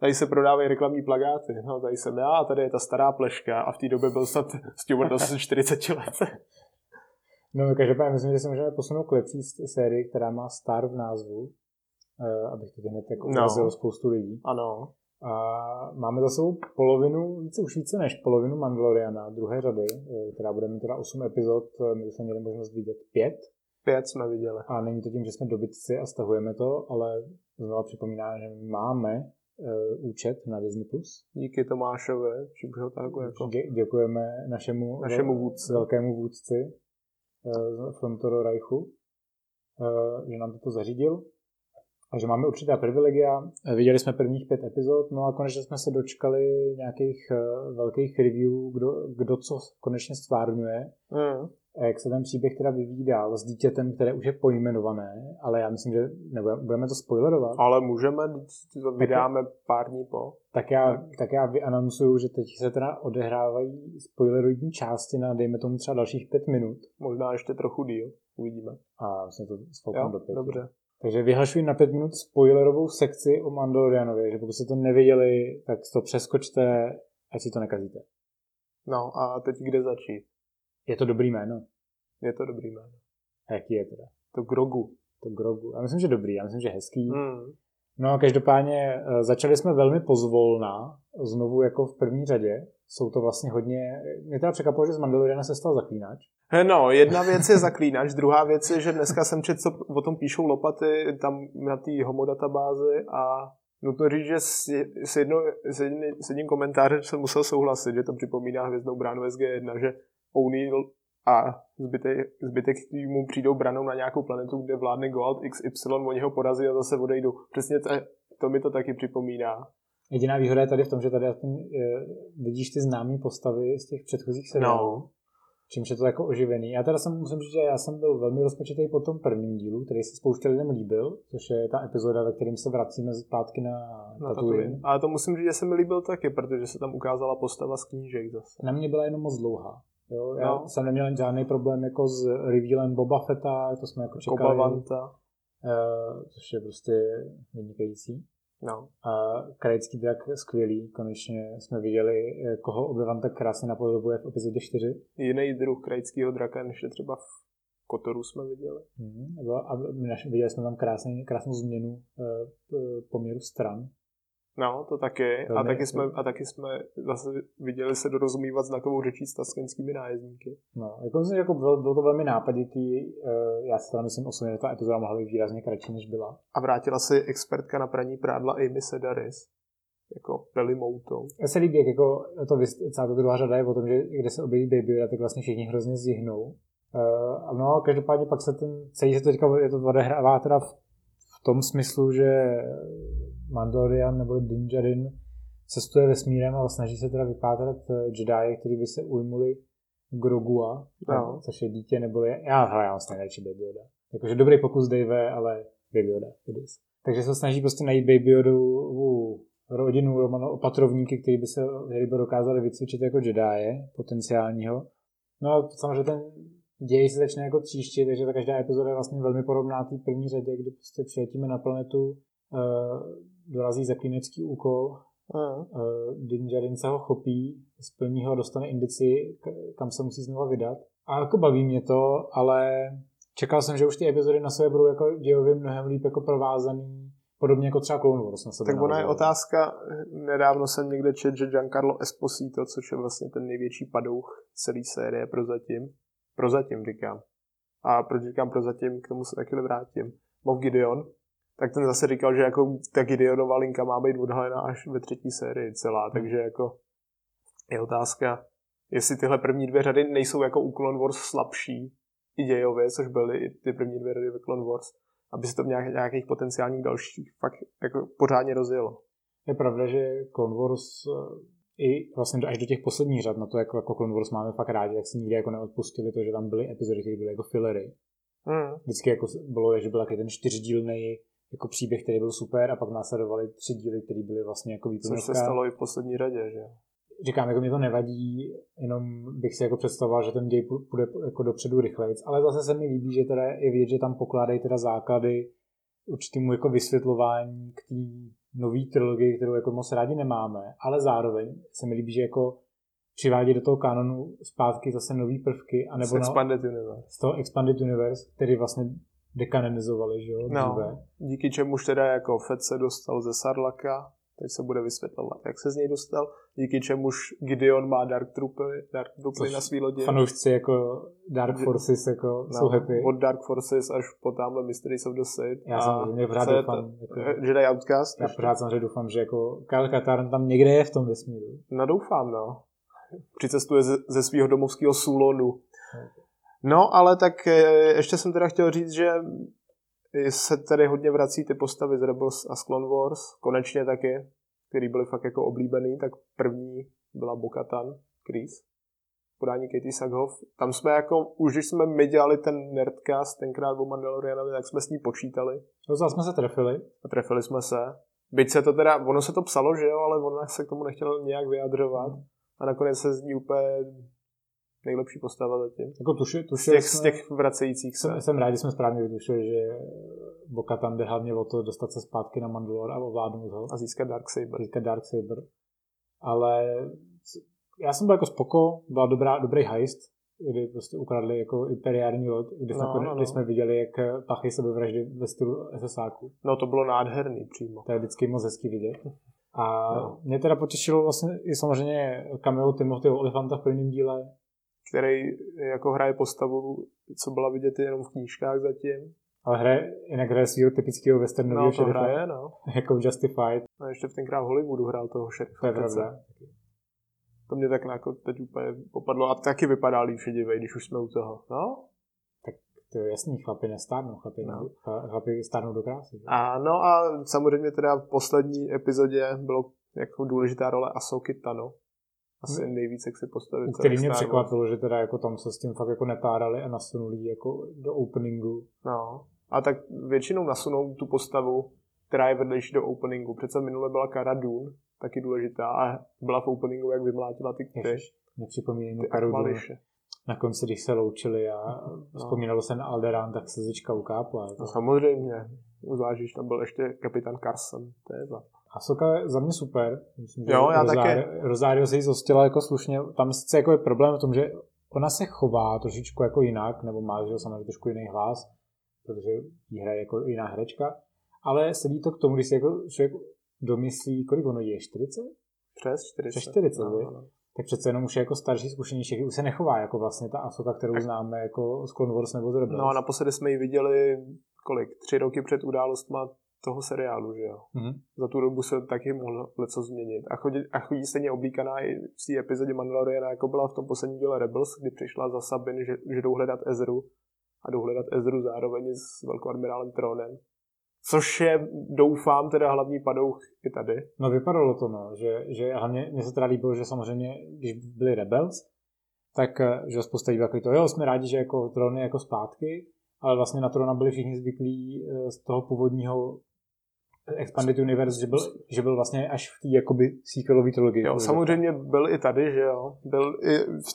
tady se prodávají reklamní plagáty. No, tady jsem já a tady je ta stará pleška. A v té době byl snad Stewart asi 40 let.
No, každopádně myslím, že se můžeme posunout k lepší sérii, která má Star v názvu. Uh, abych to hned jako no. spoustu lidí.
Ano.
A máme za sebou polovinu, více už více než polovinu Mandaloriana, druhé řady, eh, která bude mít teda 8 epizod, eh, my jsme měli možnost vidět 5.
5 jsme viděli.
A není to tím, že jsme dobytci a stahujeme to, ale znovu připomíná, že máme uh, účet na Disney+. Plus.
Díky Tomášovi, čímž ho tak jako...
Dě, děkujeme našemu,
našemu vůdci.
velkému vůdci uh, Frontoro Reichu, uh, že nám toto zařídil. Takže máme určitá privilegia. Viděli jsme prvních pět epizod, no a konečně jsme se dočkali nějakých uh, velkých review, kdo, kdo co konečně stvárňuje. Mm. A jak se ten příběh teda vyvíjí dál s dítětem, které už je pojmenované, ale já myslím, že nebudeme, budeme to spoilerovat.
Ale můžeme, to vydáme tak, pár dní po.
Tak já, tak. tak já vyanoncuju, že teď se teda odehrávají spoileroidní části na, dejme tomu třeba dalších pět minut.
Možná ještě trochu díl, uvidíme.
A vlastně to spouknu do pěti.
Dobře.
Takže vyhlašuji na pět minut spoilerovou sekci o Mandalorianovi, že pokud jste to neviděli, tak to přeskočte, ať si to nekazíte.
No a teď kde začít?
Je to dobrý jméno.
Je to dobrý jméno.
A jaký je teda?
To Grogu.
To Grogu. Já myslím, že dobrý, já myslím, že hezký. Mm. No a každopádně eh, začali jsme velmi pozvolna, znovu jako v první řadě. Jsou to vlastně hodně... Mě teda překvapilo, že z Mandaloriana se stal zaklínač.
No, jedna věc je zaklínač, druhá věc je, že dneska jsem četl, co o tom píšou lopaty tam na té homo databázi a nutno říct, že s, s, jedno, s, jedný, s jedním komentářem jsem musel souhlasit, že to připomíná hvězdnou bránu SG1, že O'Neill a zbytek, zbytek týmu přijdou branou na nějakou planetu, kde vládne Gold XY, oni ho porazí a zase odejdou. Přesně to, to mi to taky připomíná.
Jediná výhoda je tady v tom, že tady aspoň, e, vidíš ty známé postavy z těch předchozích seriálů. No čímž je to jako oživený. Já teda jsem, musím říct, že já jsem byl velmi rozpočitý po tom prvním dílu, který se spouště lidem líbil, což je ta epizoda, ve kterým se vracíme zpátky na, na Tatooine.
Ale to musím říct, že se mi líbil taky, protože se tam ukázala postava z knížek zase.
Na mě byla jenom moc dlouhá. Jo, já no. jsem neměl žádný problém jako s revealem Boba Fetta, to jsme jako čekali.
Boba Vanta.
Uh, což je prostě vynikající.
No.
A krajský drak skvělý, konečně jsme viděli, koho obyvan tak krásně napodobuje v epizodě 4.
Jiný druh krajského draka, než je třeba v Kotoru jsme viděli.
Mm, a viděli jsme tam krásný, krásnou změnu uh, poměru stran.
No, to taky.
To
a, taky jsme, a taky jsme zase viděli se dorozumívat znakovou řečí s taskenskými nájezdníky.
No, jako myslím, že jako bylo, bylo, to velmi nápaditý. eh, Já si teda myslím osobně, že ta epizoda mohla být výrazně kratší, než byla.
A vrátila se expertka na praní prádla Amy Sedaris. Jako pelimoutou.
Já se líbí, jak jako to, celá ta druhá řada je o tom, že kde se objeví Baby tak vlastně všichni hrozně zjihnou. Uh, no, každopádně pak se ten, celý se to teďka je to odehrává teda v, v tom smyslu, že Mandalorian nebo Din Djarin cestuje vesmírem a snaží se teda vypátrat eh, Jedi, kteří by se ujmuli Grogua,
No.
což je dítě, nebo je, já, hele, já vlastně nejradši Baby Yoda. Jakože dobrý pokus Dave, ale Baby Yoda. Takže se snaží prostě najít Baby Yodu u rodinu, romano, opatrovníky, který by se který by dokázali vycvičit jako Jedi potenciálního. No a samozřejmě ten děj se začne jako tříštit, takže ta každá epizoda je vlastně velmi podobná té první řadě, kdy prostě přiletíme na planetu, dorazí zaklínecký úkol,
Mm.
uh, Din Djarin se ho chopí, splní ho, dostane indici, kam se musí znova vydat. A jako baví mě to, ale čekal jsem, že už ty epizody na sebe budou jako dějově mnohem líp jako provázaný, podobně jako třeba Clone Wars na sebe
Tak ona je otázka, nedávno jsem někde čet, že Giancarlo Esposito, což je vlastně ten největší padouch celé série prozatím, prozatím říkám, a proč říkám prozatím, k tomu se taky vrátím, Moff Gideon, tak ten zase říkal, že jako ta Gideonova linka má být odhalena až ve třetí sérii celá, takže jako je otázka, jestli tyhle první dvě řady nejsou jako u Clone Wars slabší i dějově, což byly i ty první dvě řady ve Clone Wars, aby se to v nějak- nějakých potenciálních dalších fakt jako pořádně rozjelo.
Je pravda, že Clone Wars eh, i vlastně až do těch posledních řad, na to, jako, jako Clone Wars máme fakt rádi, tak si nikdy jako neodpustili to, že tam byly epizody, které byly jako fillery.
Hmm.
Vždycky jako bylo, že byl taky ten čtyřdílný jako příběh, který byl super a pak následovaly tři díly, které byly vlastně jako
Což se
výplňovka.
stalo i v poslední řadě, že?
Říkám, jako mě to nevadí, jenom bych si jako představoval, že ten děj půjde jako dopředu rychleji, ale zase se mi líbí, že teda je vidět, že tam pokládají teda základy určitému jako vysvětlování k té nové trilogii, kterou jako moc rádi nemáme, ale zároveň se mi líbí, že jako přivádí do toho kanonu zpátky zase nové prvky,
Z
anebo na,
Expanded Universe.
z toho Expanded Universe, který vlastně dekanonizovali, že jo,
No,
dříve.
díky čemuž teda jako Fed se dostal ze Sarlaka, teď se bude vysvětlovat, jak se z něj dostal, díky čemuž Gideon má Dark Troopy, Dark Troopy
Což
na svý lodi.
Fanoušci jako Dark Forces jako
No,
jsou happy.
Od Dark Forces až po tamhle Mysteries of the Sith.
Já samozřejmě pořád doufám, jako-
Jedi Outcast?
Já
ještě?
pořád samozřejmě doufám, že jako Kyle Katarn tam někde je v tom vesmíru.
No doufám, no. Přicestuje ze, ze svého domovského Sulonu. No, ale tak eh, ještě jsem teda chtěl říct, že se tady hodně vrací ty postavy z Rebels a Clone Wars, konečně taky, který byly fakt jako oblíbený, tak první byla Bokatan, Chris, podání Katie Sackhoff. Tam jsme jako, už když jsme my dělali ten nerdcast tenkrát o Mandalorianovi, tak jsme s ní počítali
No zase jsme se trefili.
a trefili jsme se. Byť se to teda, ono se to psalo, že jo, ale ona se k tomu nechtěla nějak vyjadřovat a nakonec se z ní úplně nejlepší postava zatím.
Jako tuši,
Z
tušili
těch, z
jsme,
těch vracejících se.
jsem, jsem rád, že jsme správně vytušili, že Boka tam jde hlavně o to dostat se zpátky na Mandalore a ovládnout ho.
A získat Darksaber.
Získat Darksaber. Ale já jsem byl jako spoko, byla dobrá, dobrý heist, kdy prostě ukradli jako imperiální loď, kdy,
No,
no,
no, no.
kdy jsme viděli, jak pachy sebevraždy ve stylu SSáku.
No to bylo nádherný přímo.
To je vždycky moc hezky vidět. A
No.
no. mě teda potěšilo vlastně i samozřejmě cameo Timothyho Olifanta v prvním díle.
Který jako hraje postavu, co byla vidět jenom v knížkách zatím.
Ale hraje, jinak hraje svého typického westernového
No to
šerifa,
hraje, no.
jako v Justified,
A ještě v tenkrát v Hollywoodu hrál toho šerifa.
to je pravda.
To mě tak jako teď úplně popadlo. A taky vypadá líp šedivej, když už jsme u toho. No,
To je jasný, chlapi nestárnou, chlapi,
No.
no. chlapi stárnou do krásy.
A no a samozřejmě teda v poslední epizodě bylo jako důležitá role Asoky Tano. Asi nejvíc, jak se postavit.
Který mě překvapilo, že teda jako tam se s tím fakt jako nepárali a nasunuli jako do openingu.
No. A tak většinou nasunou tu postavu, která je vedlejší do openingu. Přece minule byla Cara Dune, taky důležitá, a byla v openingu, jak vymlátila ty,
Ježiš, Nepřipomínej mi
ty
Karu Dune. Na konci, když se loučili a
No.
vzpomínalo se na Alderán, tak se zička ukápla. Jako.
No samozřejmě. Zvlášť, když tam byl ještě kapitán Carson. To je za.
Asoka je za mě super. Myslím, že
Jo, já
Rosario,
taky.
Rosario se jí zostila jako slušně. Tam sice jako je problém v tom, že ona se chová trošičku jako jinak, nebo má že samozřejmě trošku jiný hlas, protože jí hraje jako jiná herečka, ale sedí to k tomu, když si jako člověk domyslí, kolik ono je, 40?
Přes 40.
Přes 40,
no,
no,
no.
Tak přece jenom už je jako starší, zkušenější, už se nechová jako vlastně ta Asoka, kterou známe jako z Clone Wars nebo z Rebels.
No a naposledy jsme ji viděli kolik? Tři roky před událostma toho seriálu, že jo?
Mhm.
Za tu dobu se taky mohlo něco změnit. A chodí, a chodí stejně oblíkaná i v té epizodě Mandaloriana, jako byla v tom posledním díle Rebels, kdy přišla za Sabin, že, že jdou hledat Ezru a jdou hledat Ezru zároveň s velkoadmirálem Tronem. Což je, doufám, teda hlavní padouch i tady.
No vypadalo to, no, že, že hlavně mně se teda líbilo, že samozřejmě, když byli Rebels, tak eh, že spousta lidí jako to, jo, jsme rádi, že jako Tron je jako zpátky, ale vlastně na Trona byli všichni zvyklí eh, z toho původního Expanded Universe, že byl, že byl vlastně až v té jakoby sequelové trilogii.
Jo, samozřejmě byl i tady, že jo. Byl i v,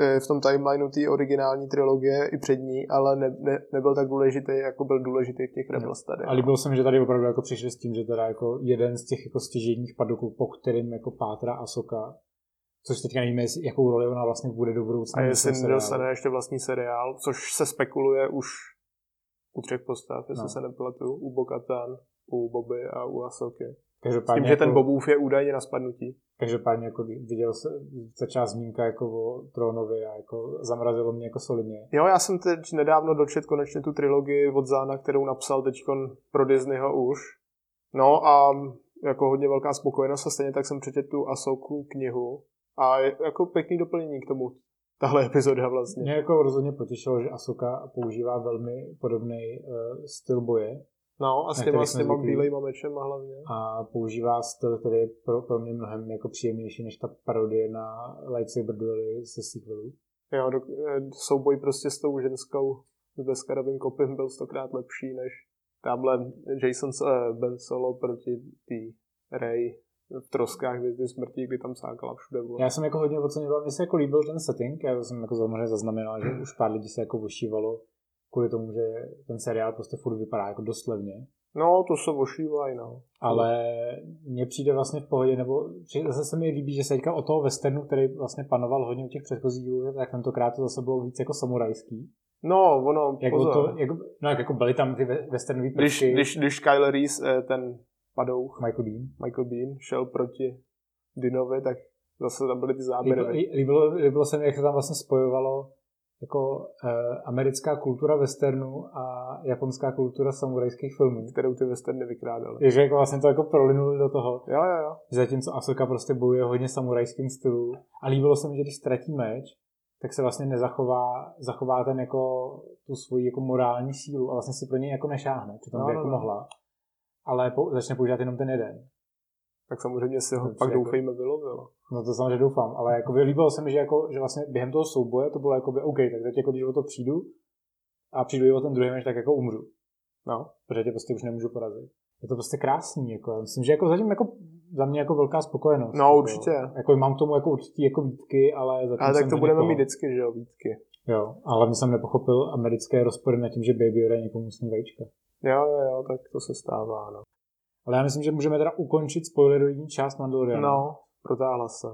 eh, v tom timelineu té originální trilogie i před ní, ale ne, ne, nebyl tak důležitý, jako byl důležitý v těch Rebels tady.
A líbilo se mi, že tady opravdu jako přišli s tím, že teda jako jeden z těch jako stěžejních padoků, po kterým jako pátra Asoka, což teďka nevíme, jakou roli ona vlastně bude do budoucna.
A jestli nedostane ještě vlastní seriál, což se spekuluje už u třech postav, jestli
No.
se nepletu, u Bokatan, u Boby a u Asoky. S
Každopádně,
tím, že ten
jako,
Bobův je údajně na spadnutí.
každopádně jako viděl se, začala zmínka jako o Trónovi a jako zamrazilo mě jako solidně.
Jo, já jsem teď nedávno dočet konečně tu trilogii od Zána, kterou napsal teď pro Disneyho už. No a jako hodně velká spokojenost a stejně tak jsem přečetl tu Asoku knihu a jako pěkný doplnění k tomu. Tahle epizoda vlastně.
Mě jako rozhodně potěšilo, že Asoka používá velmi podobný uh, styl boje
No a s těma, s těma bílejma mečema hlavně.
a používá styl, který je pro, pro mě mnohem jako příjemnější než ta parodie na lightsaber duely se sequelů.
Jo, do, eh, souboj prostě s tou ženskou s bezkarovým kopem byl stokrát lepší než tamhle Jason uh, Ben Solo proti tý Ray v troskách hvězdy smrti, kdy tam sákala všude. Bylo.
Já jsem jako hodně oceňoval, mně se jako líbil ten setting, já jsem jako samozřejmě zaznamenal, že už pár lidí se jako vošívalo kvůli tomu, že ten seriál prostě furt vypadá jako dost levně.
No, to se ošívají, no.
Ale mně přijde vlastně v pohodě, nebo zase se mi líbí, že se teďka o toho westernu, který vlastně panoval hodně u těch předchozích dílů, tak tentokrát to zase bylo víc jako samurajský.
No, ono,
Jako
pozor.
to, jako, no jak jako byly tam ty we- westernové
když,
prvky,
když, když Kyler Reese, eh, ten padouch,
Michael Bean.
Michael Bean, šel proti Dinovi, tak zase tam byly ty
Líbilo,
záběry.
lí- líbilo, líbilo se mi, jak se tam vlastně spojovalo jako eh, americká kultura westernu a japonská kultura samurajských filmů.
kterou ty westerny vykrádaly.
Takže jako vlastně to jako prolinuli do toho,
Jo, jo, jo.
zatímco Asoka prostě bojuje hodně samurajským stylu a líbilo se mi, že když ztratí meč, tak se vlastně nezachová, zachová ten jako tu svoji jako morální sílu a vlastně si pro něj jako nešáhne, přitom
No,
by
no,
jako
no.
mohla. Ale po, začne používat jenom ten jeden.
Tak samozřejmě si ho
To
pak
jako-
doufejme vylovilo.
No to samozřejmě doufám, ale jako líbilo se mi, že, jako, že vlastně během toho souboje to bylo jako by OK, tak teď jako když o to přijdu a přijdu i o ten druhý meč, tak jako umřu.
No.
Protože tě prostě už nemůžu porazit. Je to prostě krásný, jako, já myslím, že jako zatím jako za mě jako velká spokojenost.
No,
jako,
určitě.
Jako mám k tomu jako určitý jako výtky, ale zatím
Ale tak to budeme
někoho.
mít vždycky, že jo, výtky.
Jo, ale my jsem nepochopil americké rozpory na tím, že Baby Yoda někomu sní vajíčka.
Jo, jo, jo, tak to se stává, no.
Ale já myslím, že můžeme teda ukončit spoilerovní část Mandaloriana.
No, protáhla se.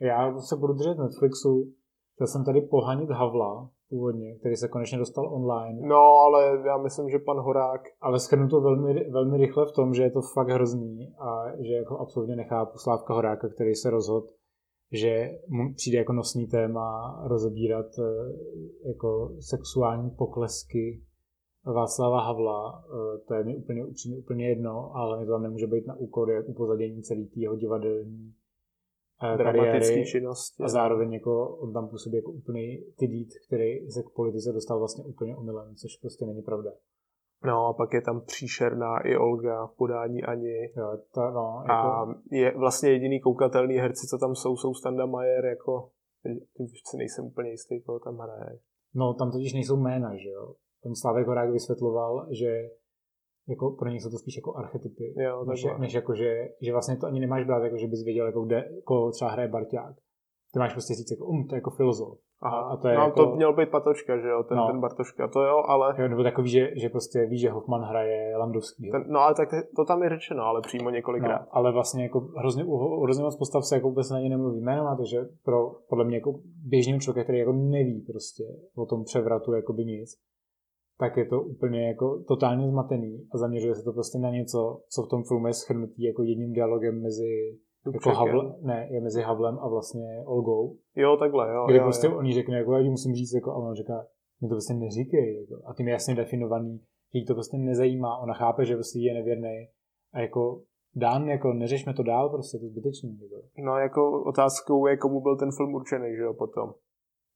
Já se budu držet Netflixu. Chtěl jsem tady pohanit Havla původně, který se konečně dostal online.
No, ale já myslím, že pan Horák,
Ale schrnu to velmi, velmi rychle v tom, že je to fakt hrozný a že jako absolutně nechápu Slávka Horáka, který se rozhodl, že mu přijde jako nosný téma rozebírat eh, jako sexuální poklesky Václava Havla. Eh, To je mi úplně, upřímně úplně jedno, ale mi to tam nemůže být na úkor jak upozadění celý té jeho divadelní eh, kariéry.
činnosti.
A zároveň jako on tam působí jako úplný tydít, který se k politice dostal vlastně úplně omylem, což prostě není pravda.
No a pak je tam příšerná i Olga v podání Ani.
Jo, to, no, jako,
A je vlastně jediný koukatelný herci, co tam jsou, jsou Standa Majer, jako teď si nejsem úplně jistý, koho tam hraje.
no tam totiž nejsou jména, že jo. Ten Slávek Horák vysvětloval, že jako pro něj jsou to spíš jako archetypy,
Jo,
než, než jako, že, že vlastně to ani nemáš brát, jako že bys věděl, jako kde, koho třeba hraje Barťák. Ty máš prostě říct, jako, um, to je jako filozof.
Aha,
a to je
no,
jako-
to měl být Patočka, že jo, ten,
No.
ten Bartoška, to jo, ale
Jo, nebo takový, že, že prostě ví, že Hoffman hraje Landovský.
ten, no ale tak to tam je řečeno, ale přímo několikrát.
No, ale vlastně jako hrozně, hrozně moc postav se jako vůbec na ně nemluví jménem, a takže pro, podle mě jako běžný člověk, který jako neví prostě o tom převratu jakoby nic, tak je to úplně jako totálně zmatený a zaměřuje se to prostě na něco, co v tom filmu je schrnutý jako jedním dialogem mezi jako Havle, ne, je mezi Havlem a vlastně Olgou.
Jo, takhle, jo.
Kdy
jo,
prostě
jo.
on jí řekne, jako já ti musím říct, jako, a on říká, mi to prostě neříkej. Jako, a tím je jasně definovaný, že jí to prostě nezajímá, ona chápe, že prostě je nevěrný a jako dán, jako neřešme to dál, prostě to zbytečný. Jako.
No jako otázkou je, komu byl ten film určený, že jo, potom.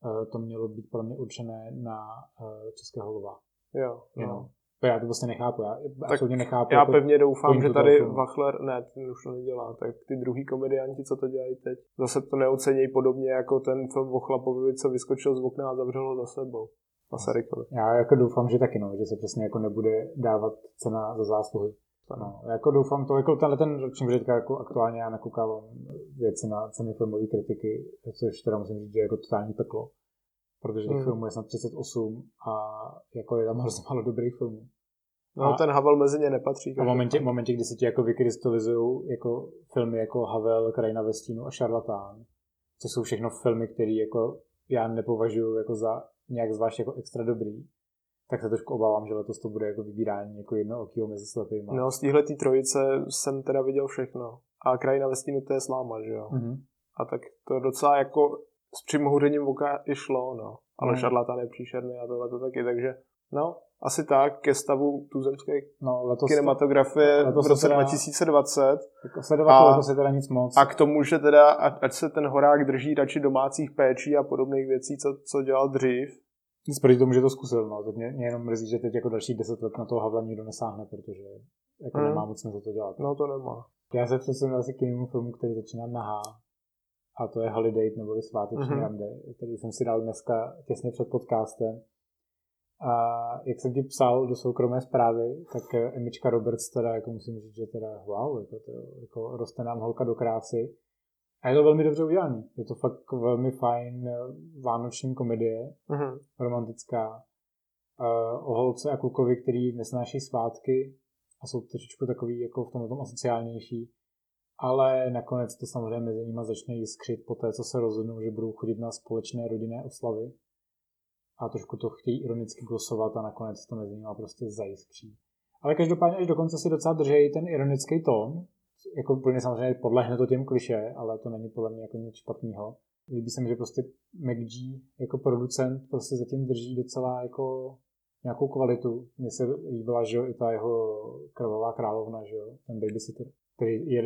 Uh, to mělo být pro mě určené na uh, Českého lova.
Jo, no.
Já to prostě nechápu, já absolutně nechápu.
Já
jako
pevně doufám, že tady
filmu.
Wachler, ne, ten už to nedělá, tak ty druhý komedianti, co to dělají teď, zase to neocenějí podobně jako ten film o chlapovi, co vyskočil z okna a zavřel ho za sebou. Masarykovi.
Já jako doufám, že taky no, že se přesně jako nebude dávat cena za zásluhy. No, jako doufám to, jako tenhle ten ročník, že jako aktuálně já nakoukávám věci na ceny filmové kritiky, což teda musím říct, že je jako totální peklo. Protože těch
Hmm.
filmů je snad 38 a jako je tam hrozně málo dobrých filmů.
No
A-
ten Havel mezi ně nepatří.
A v momentě, v momentě, kdy se ti jako vykrystalizují jako filmy jako Havel, Krajina ve stínu a Šarlatán, což jsou všechno filmy, které jako já nepovažuji jako za nějak zvlášť jako extra dobrý, tak se trošku obávám, že letos to bude jako vybírání jako jedno okýho mezi slepýma.
No z téhle trojice jsem teda viděl všechno. A krajina ve stínu to je sláma, že jo.
Mhm.
A tak to docela jako s přimohuřením oka i šlo, no. Ale
Hmm.
šarlatán je příšerný a tohle to taky, takže no, asi tak ke stavu tuzemské
No, letos,
kinematografie
letos
v roce
teda-
2020
jako sledovat
a-
to letos je teda nic moc.
a k tomu, že teda, ať se ten horák drží radši domácích péčí a podobných věcí, co, co dělal dřív,
Nic proti tomu, že to zkusil, no. Teď mě, mě jenom mrzí, že teď jako další deset let na toho Havla nikdo nesáhne, protože jako
Hmm.
nemá moc smysl to dělat.
no to nemá.
Já se přesunul asi k jinému filmu, který začíná na H. A to je Holiday neboli Sváteční
Mhm.
mm-hmm. rande, který jsem si dal dneska těsně před podcastem. A jak jsem ti psal do soukromé zprávy, tak eh, Emička Roberts teda, jako musím říct, že teda wow, jako, to, jako roste nám holka do krásy. A je to velmi dobře udělané. Je to fakt velmi fajn eh, vánoční komedie,
Mhm.
romantická. Uh, o holce a klukovi, který nesnáší svátky a jsou trošičku takový jako v tomhle tom asociálnější. Ale nakonec to samozřejmě mezi nimi začne jiskřit po té, co se rozhodnou, že budou chodit na společné rodinné oslavy. A trošku to chtějí ironicky glosovat a nakonec to mezi nimi prostě zajiskří. Ale každopádně až dokonce si docela drží ten ironický tón. Jako úplně samozřejmě podlehne to těm kliše, ale to není podle mě jako nic špatného. Líbí se mi, že prostě McG jako producent prostě zatím drží docela jako nějakou kvalitu. Mně se líbila, že jo, i ta jeho krvavá královna, že jo, ten babysitter, který je,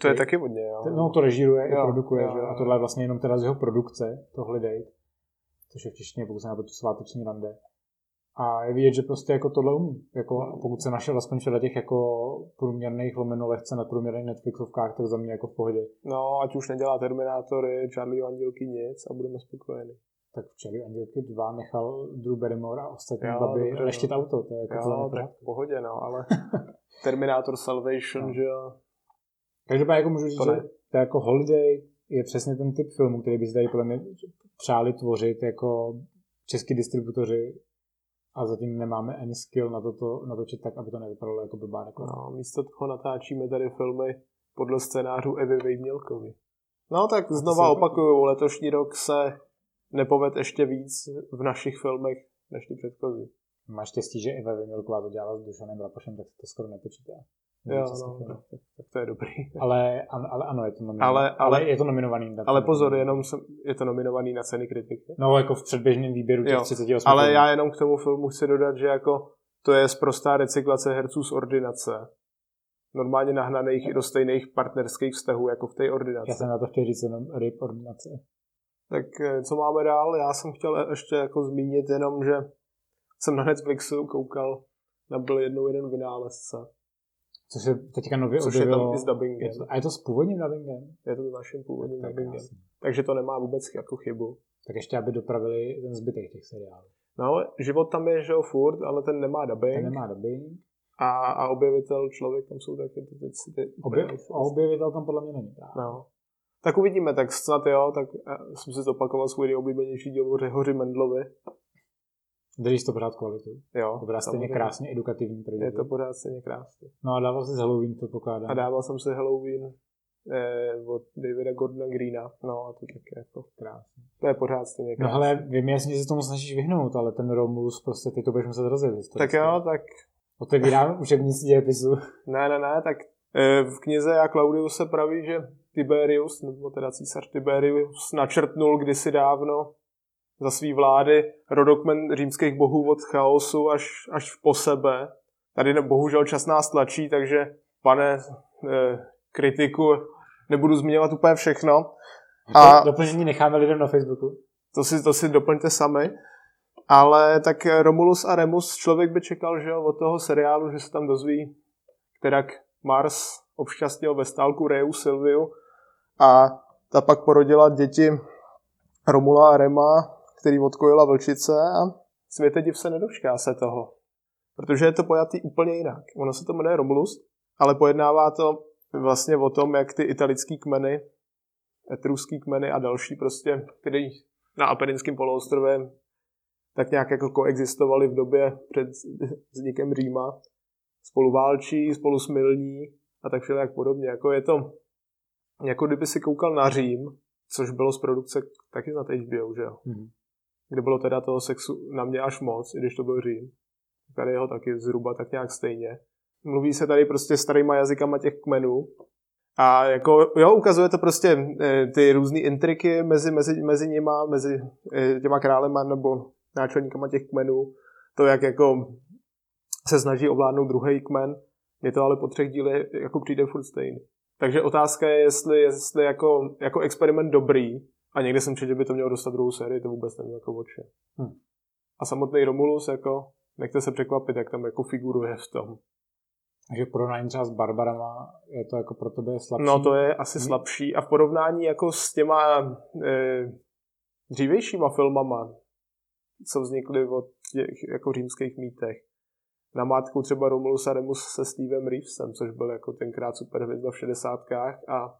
To je taky hodně, jo.
No, to režíruje
Jo,
i produkuje,
jo,
že? A tohle je vlastně jenom teda z jeho produkce, to Holiday, což je v češtině, pokud se na to sváteční rande. A je vidět, že prostě jako tohle umí. Jako, a pokud se našel aspoň v těch jako průměrných lomeno lehce na průměrných Netflixovkách, tak za mě jako v pohodě.
No, ať už nedělá Terminátory, Charlie Andělky nic a budeme spokojeni.
Tak včera Andělky 2 nechal Drew Barrymore a ostatní
Jo,
baby
dobře,
leštit
no.
auto. To je jako
Jo, tak v pohodě, no, ale Terminator Salvation,
No.
že jo.
Každopádně jako můžu říct,
To
že to jako Holiday je přesně ten typ filmu, který by si tady podle mě přáli tvořit jako český distributoři a zatím nemáme ani skill na to, to natočit tak, aby to nevypadalo jako blbá reklama.
No, místo toho natáčíme tady filmy podle scénářů Evy Vejmělkovy. No tak znova opakuju, letošní rok se nepoved ještě víc v našich filmech než ty předchozí.
Máš štěstí, že Eva Vimilková to dělala s Dušanem Rapošem, tak se to skoro nepočítá.
Jo, no, tak, tak, tak to je dobrý.
Ale, ale ano, je to nominovaný.
Ale- ale-
je to nominovaný. na
Ale pozor, jenom jsem, je to nominovaný na ceny kritiky.
No, jako v předběžném výběru těch
Jo,
38
Ale
filmů.
já jenom k tomu filmu chci dodat, že jako to je sprostá recyklace herců z ordinace. Normálně nahnaných i do stejných partnerských vztahů, jako v té ordinaci.
Já jsem na to chtěl říct jenom ryb ordinace.
Tak eh, co máme dál? Já jsem chtěl ještě jako zmínit jenom, že jsem na Netflixu koukal na byl jednou jeden vynálezce.
Což se teďka nově
Což je tam i s dubbingem.
Je to, a je to s původním dubbingem?
Je to s naším původním
Tak
dubbingem.
krásný.
Takže to nemá vůbec jako chybu.
Tak ještě, aby dopravili ten zbytek těch seriálů.
No ale život tam je, že jo, furt, ale ten nemá dubbing.
Ten nemá dubbing.
A, a objevitel člověk tam jsou taky teď si ty,
Obje, a objevitel tam podle mě není právě.
No. Tak uvidíme, tak snad jo, tak eh, jsem si zopakoval svůj nejoblíbenější díl o Řehoři Mendlovi.
Držíš to pořád kvalitu.
Jo,
To bude stejně krásně edukativní pro děti.
Je to pořád stejně krásný.
No a dával si z Halloween, to
A
pokládám.
dával jsem si Halloween eh, od Davida Gordona Greena. No a to taky jako krásné. To je pořád stejně
krásný. No ale vím jasně, že se tomu snažíš vyhnout, ale ten Romulus prostě ty to budeš muset rozjet.
Tak jo, tak...
Otevírám učebnici dějepisu.
Ne, ne, ne, tak eh, v knize a Claudius se praví, že Tiberius, nebo teda císař Tiberius, načrtnul kdysi dávno za svý vlády rodokmen římských bohů od chaosu až, až po sebe. Tady bohužel čas nás tlačí, takže pane eh, kritiku, nebudu zmiňovat úplně všechno.
A doplnění necháme lidem na Facebooku.
To si, to si doplňte sami. Ale tak Romulus a Remus člověk by čekal, že od toho seriálu, že se tam dozví, kterak Mars obšťastnil ve stálku Reu Silviu a ta pak porodila děti Romula a Rema, který odkojila vlčice a světe div se nedočká se toho. Protože je to pojatý úplně jinak. Ono se to jmenuje Romulus, ale pojednává to vlastně o tom, jak ty italický kmeny, etruský kmeny a další prostě, který na Apeninském poloostrově tak nějak jako koexistovali v době před vznikem Říma. Spolu válčí, spolu smilní a tak všelijak podobně. Jako je to, jako kdyby si koukal na Řím, což bylo z produkce taky na HBO, že jo? Mm-hmm. Kde bylo teda toho sexu na mě až moc, i když to byl Řím. Tady jeho taky zhruba tak nějak stejně. Mluví se tady prostě starýma jazykama těch kmenů. A jako, jo, ukazuje to prostě e, ty různé intriky mezi, mezi, mezi nima, mezi e, těma králema nebo náčelníkama těch kmenů. To, jak jako se snaží ovládnout druhý kmen. Je to ale po třech dílech jako přijde furt stejný. Takže otázka je, jestli, jestli jako, jako experiment dobrý, a někde jsem četl, že by to mělo dostat druhou sérii, to vůbec nevím jako oči. Hmm. A samotný Romulus, jako, nechte se překvapit, jak tam jako figuruje v tom.
Takže porovnání třeba s Barbarama je to jako pro tebe slabší?
No to je asi slabší a v porovnání jako s těma e, dřívějšíma filmama, co vznikly od těch jako římských mýtech, na mátku třeba Romulus a Remus se Stevem Reevesem, což byl jako tenkrát super hvězda v šedesátkách a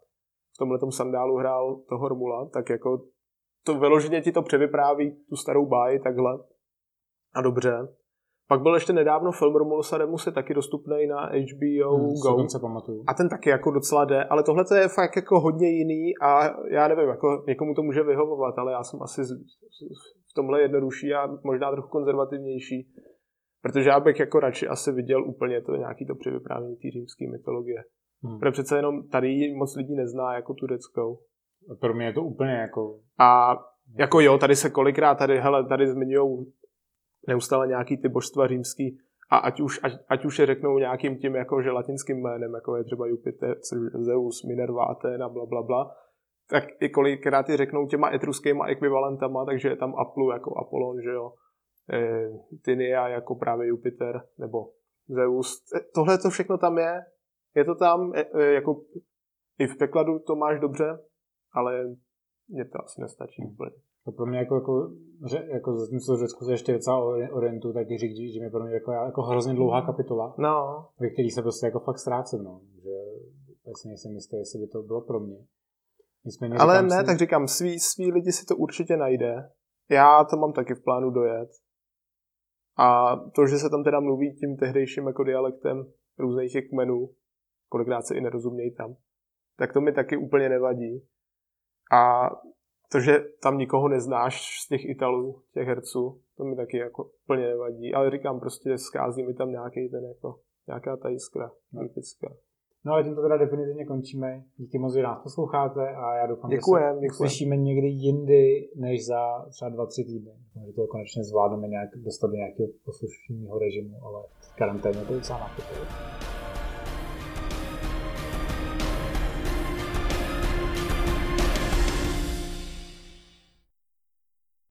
v tomhle sandálu hrál toho Romula, tak jako to vyloženě ti to převypráví tu starou báji takhle a dobře. Pak byl ještě nedávno film Romulusa Remus je taky dostupný na HBO hmm, Go.
Se pamatuju.
A ten taky jako docela jde, ale tohle je fakt jako hodně jiný a já nevím, jako někomu to může vyhovovat, ale já jsem asi v tomhle jednodušší a možná trochu konzervativnější. Protože já bych jako radši asi viděl úplně to nějaký to převyprávění té římské mytologie. Hmm. Protože přece jenom tady moc lidí nezná jako tureckou.
Pro mě je to úplně jako...
A jako jo, tady se kolikrát, tady, hele, tady zmiňují neustále nějaký ty božstva římský a ať už, ať, ať už je řeknou nějakým tím jako že latinským jménem, jako je třeba Jupiter, Zeus, Minerva, Athena, bla, bla, bla, tak i kolikrát je řeknou těma etruskýma ekvivalentama, takže je tam Aplu jako Apollon, že jo, e, Tinia jako právě Jupiter, nebo Zeus. E, tohle to všechno tam je, je to tam, e, e, jako i v překladu to máš dobře, ale mě to asi nestačí úplně.
To pro mě jako, jako, jako zatímco v Řecku se ještě docela orientu, tak říct, že mi pro mě jako, jako hrozně dlouhá kapitola,
no.
ve který se prostě jako fakt ztrácím, no. Že vlastně nejsem jistý, jestli by to bylo pro mě.
Nicméně, Ale ne, si... tak říkám, svý, svý lidi si to určitě najde. Já to mám taky v plánu dojet. A to, že se tam teda mluví tím tehdejším jako dialektem různých kmenů, kolikrát se i nerozumějí tam, tak to mi taky úplně nevadí. A to, že tam nikoho neznáš z těch Italů, těch herců, to mi taky jako úplně nevadí. Ale říkám, prostě skází mi tam nějaký ten jako, nějaká ta jiskra, mýtická.
No ale tímto teda definitivně končíme. Díky moc, že nás posloucháte a já doufám,
děkujem,
že se slyšíme někdy jindy, než za třeba dva, tři týdny. Že to konečně zvládneme nějak dostat do nějakého poslušního režimu, ale karanténě to je docela nákupové.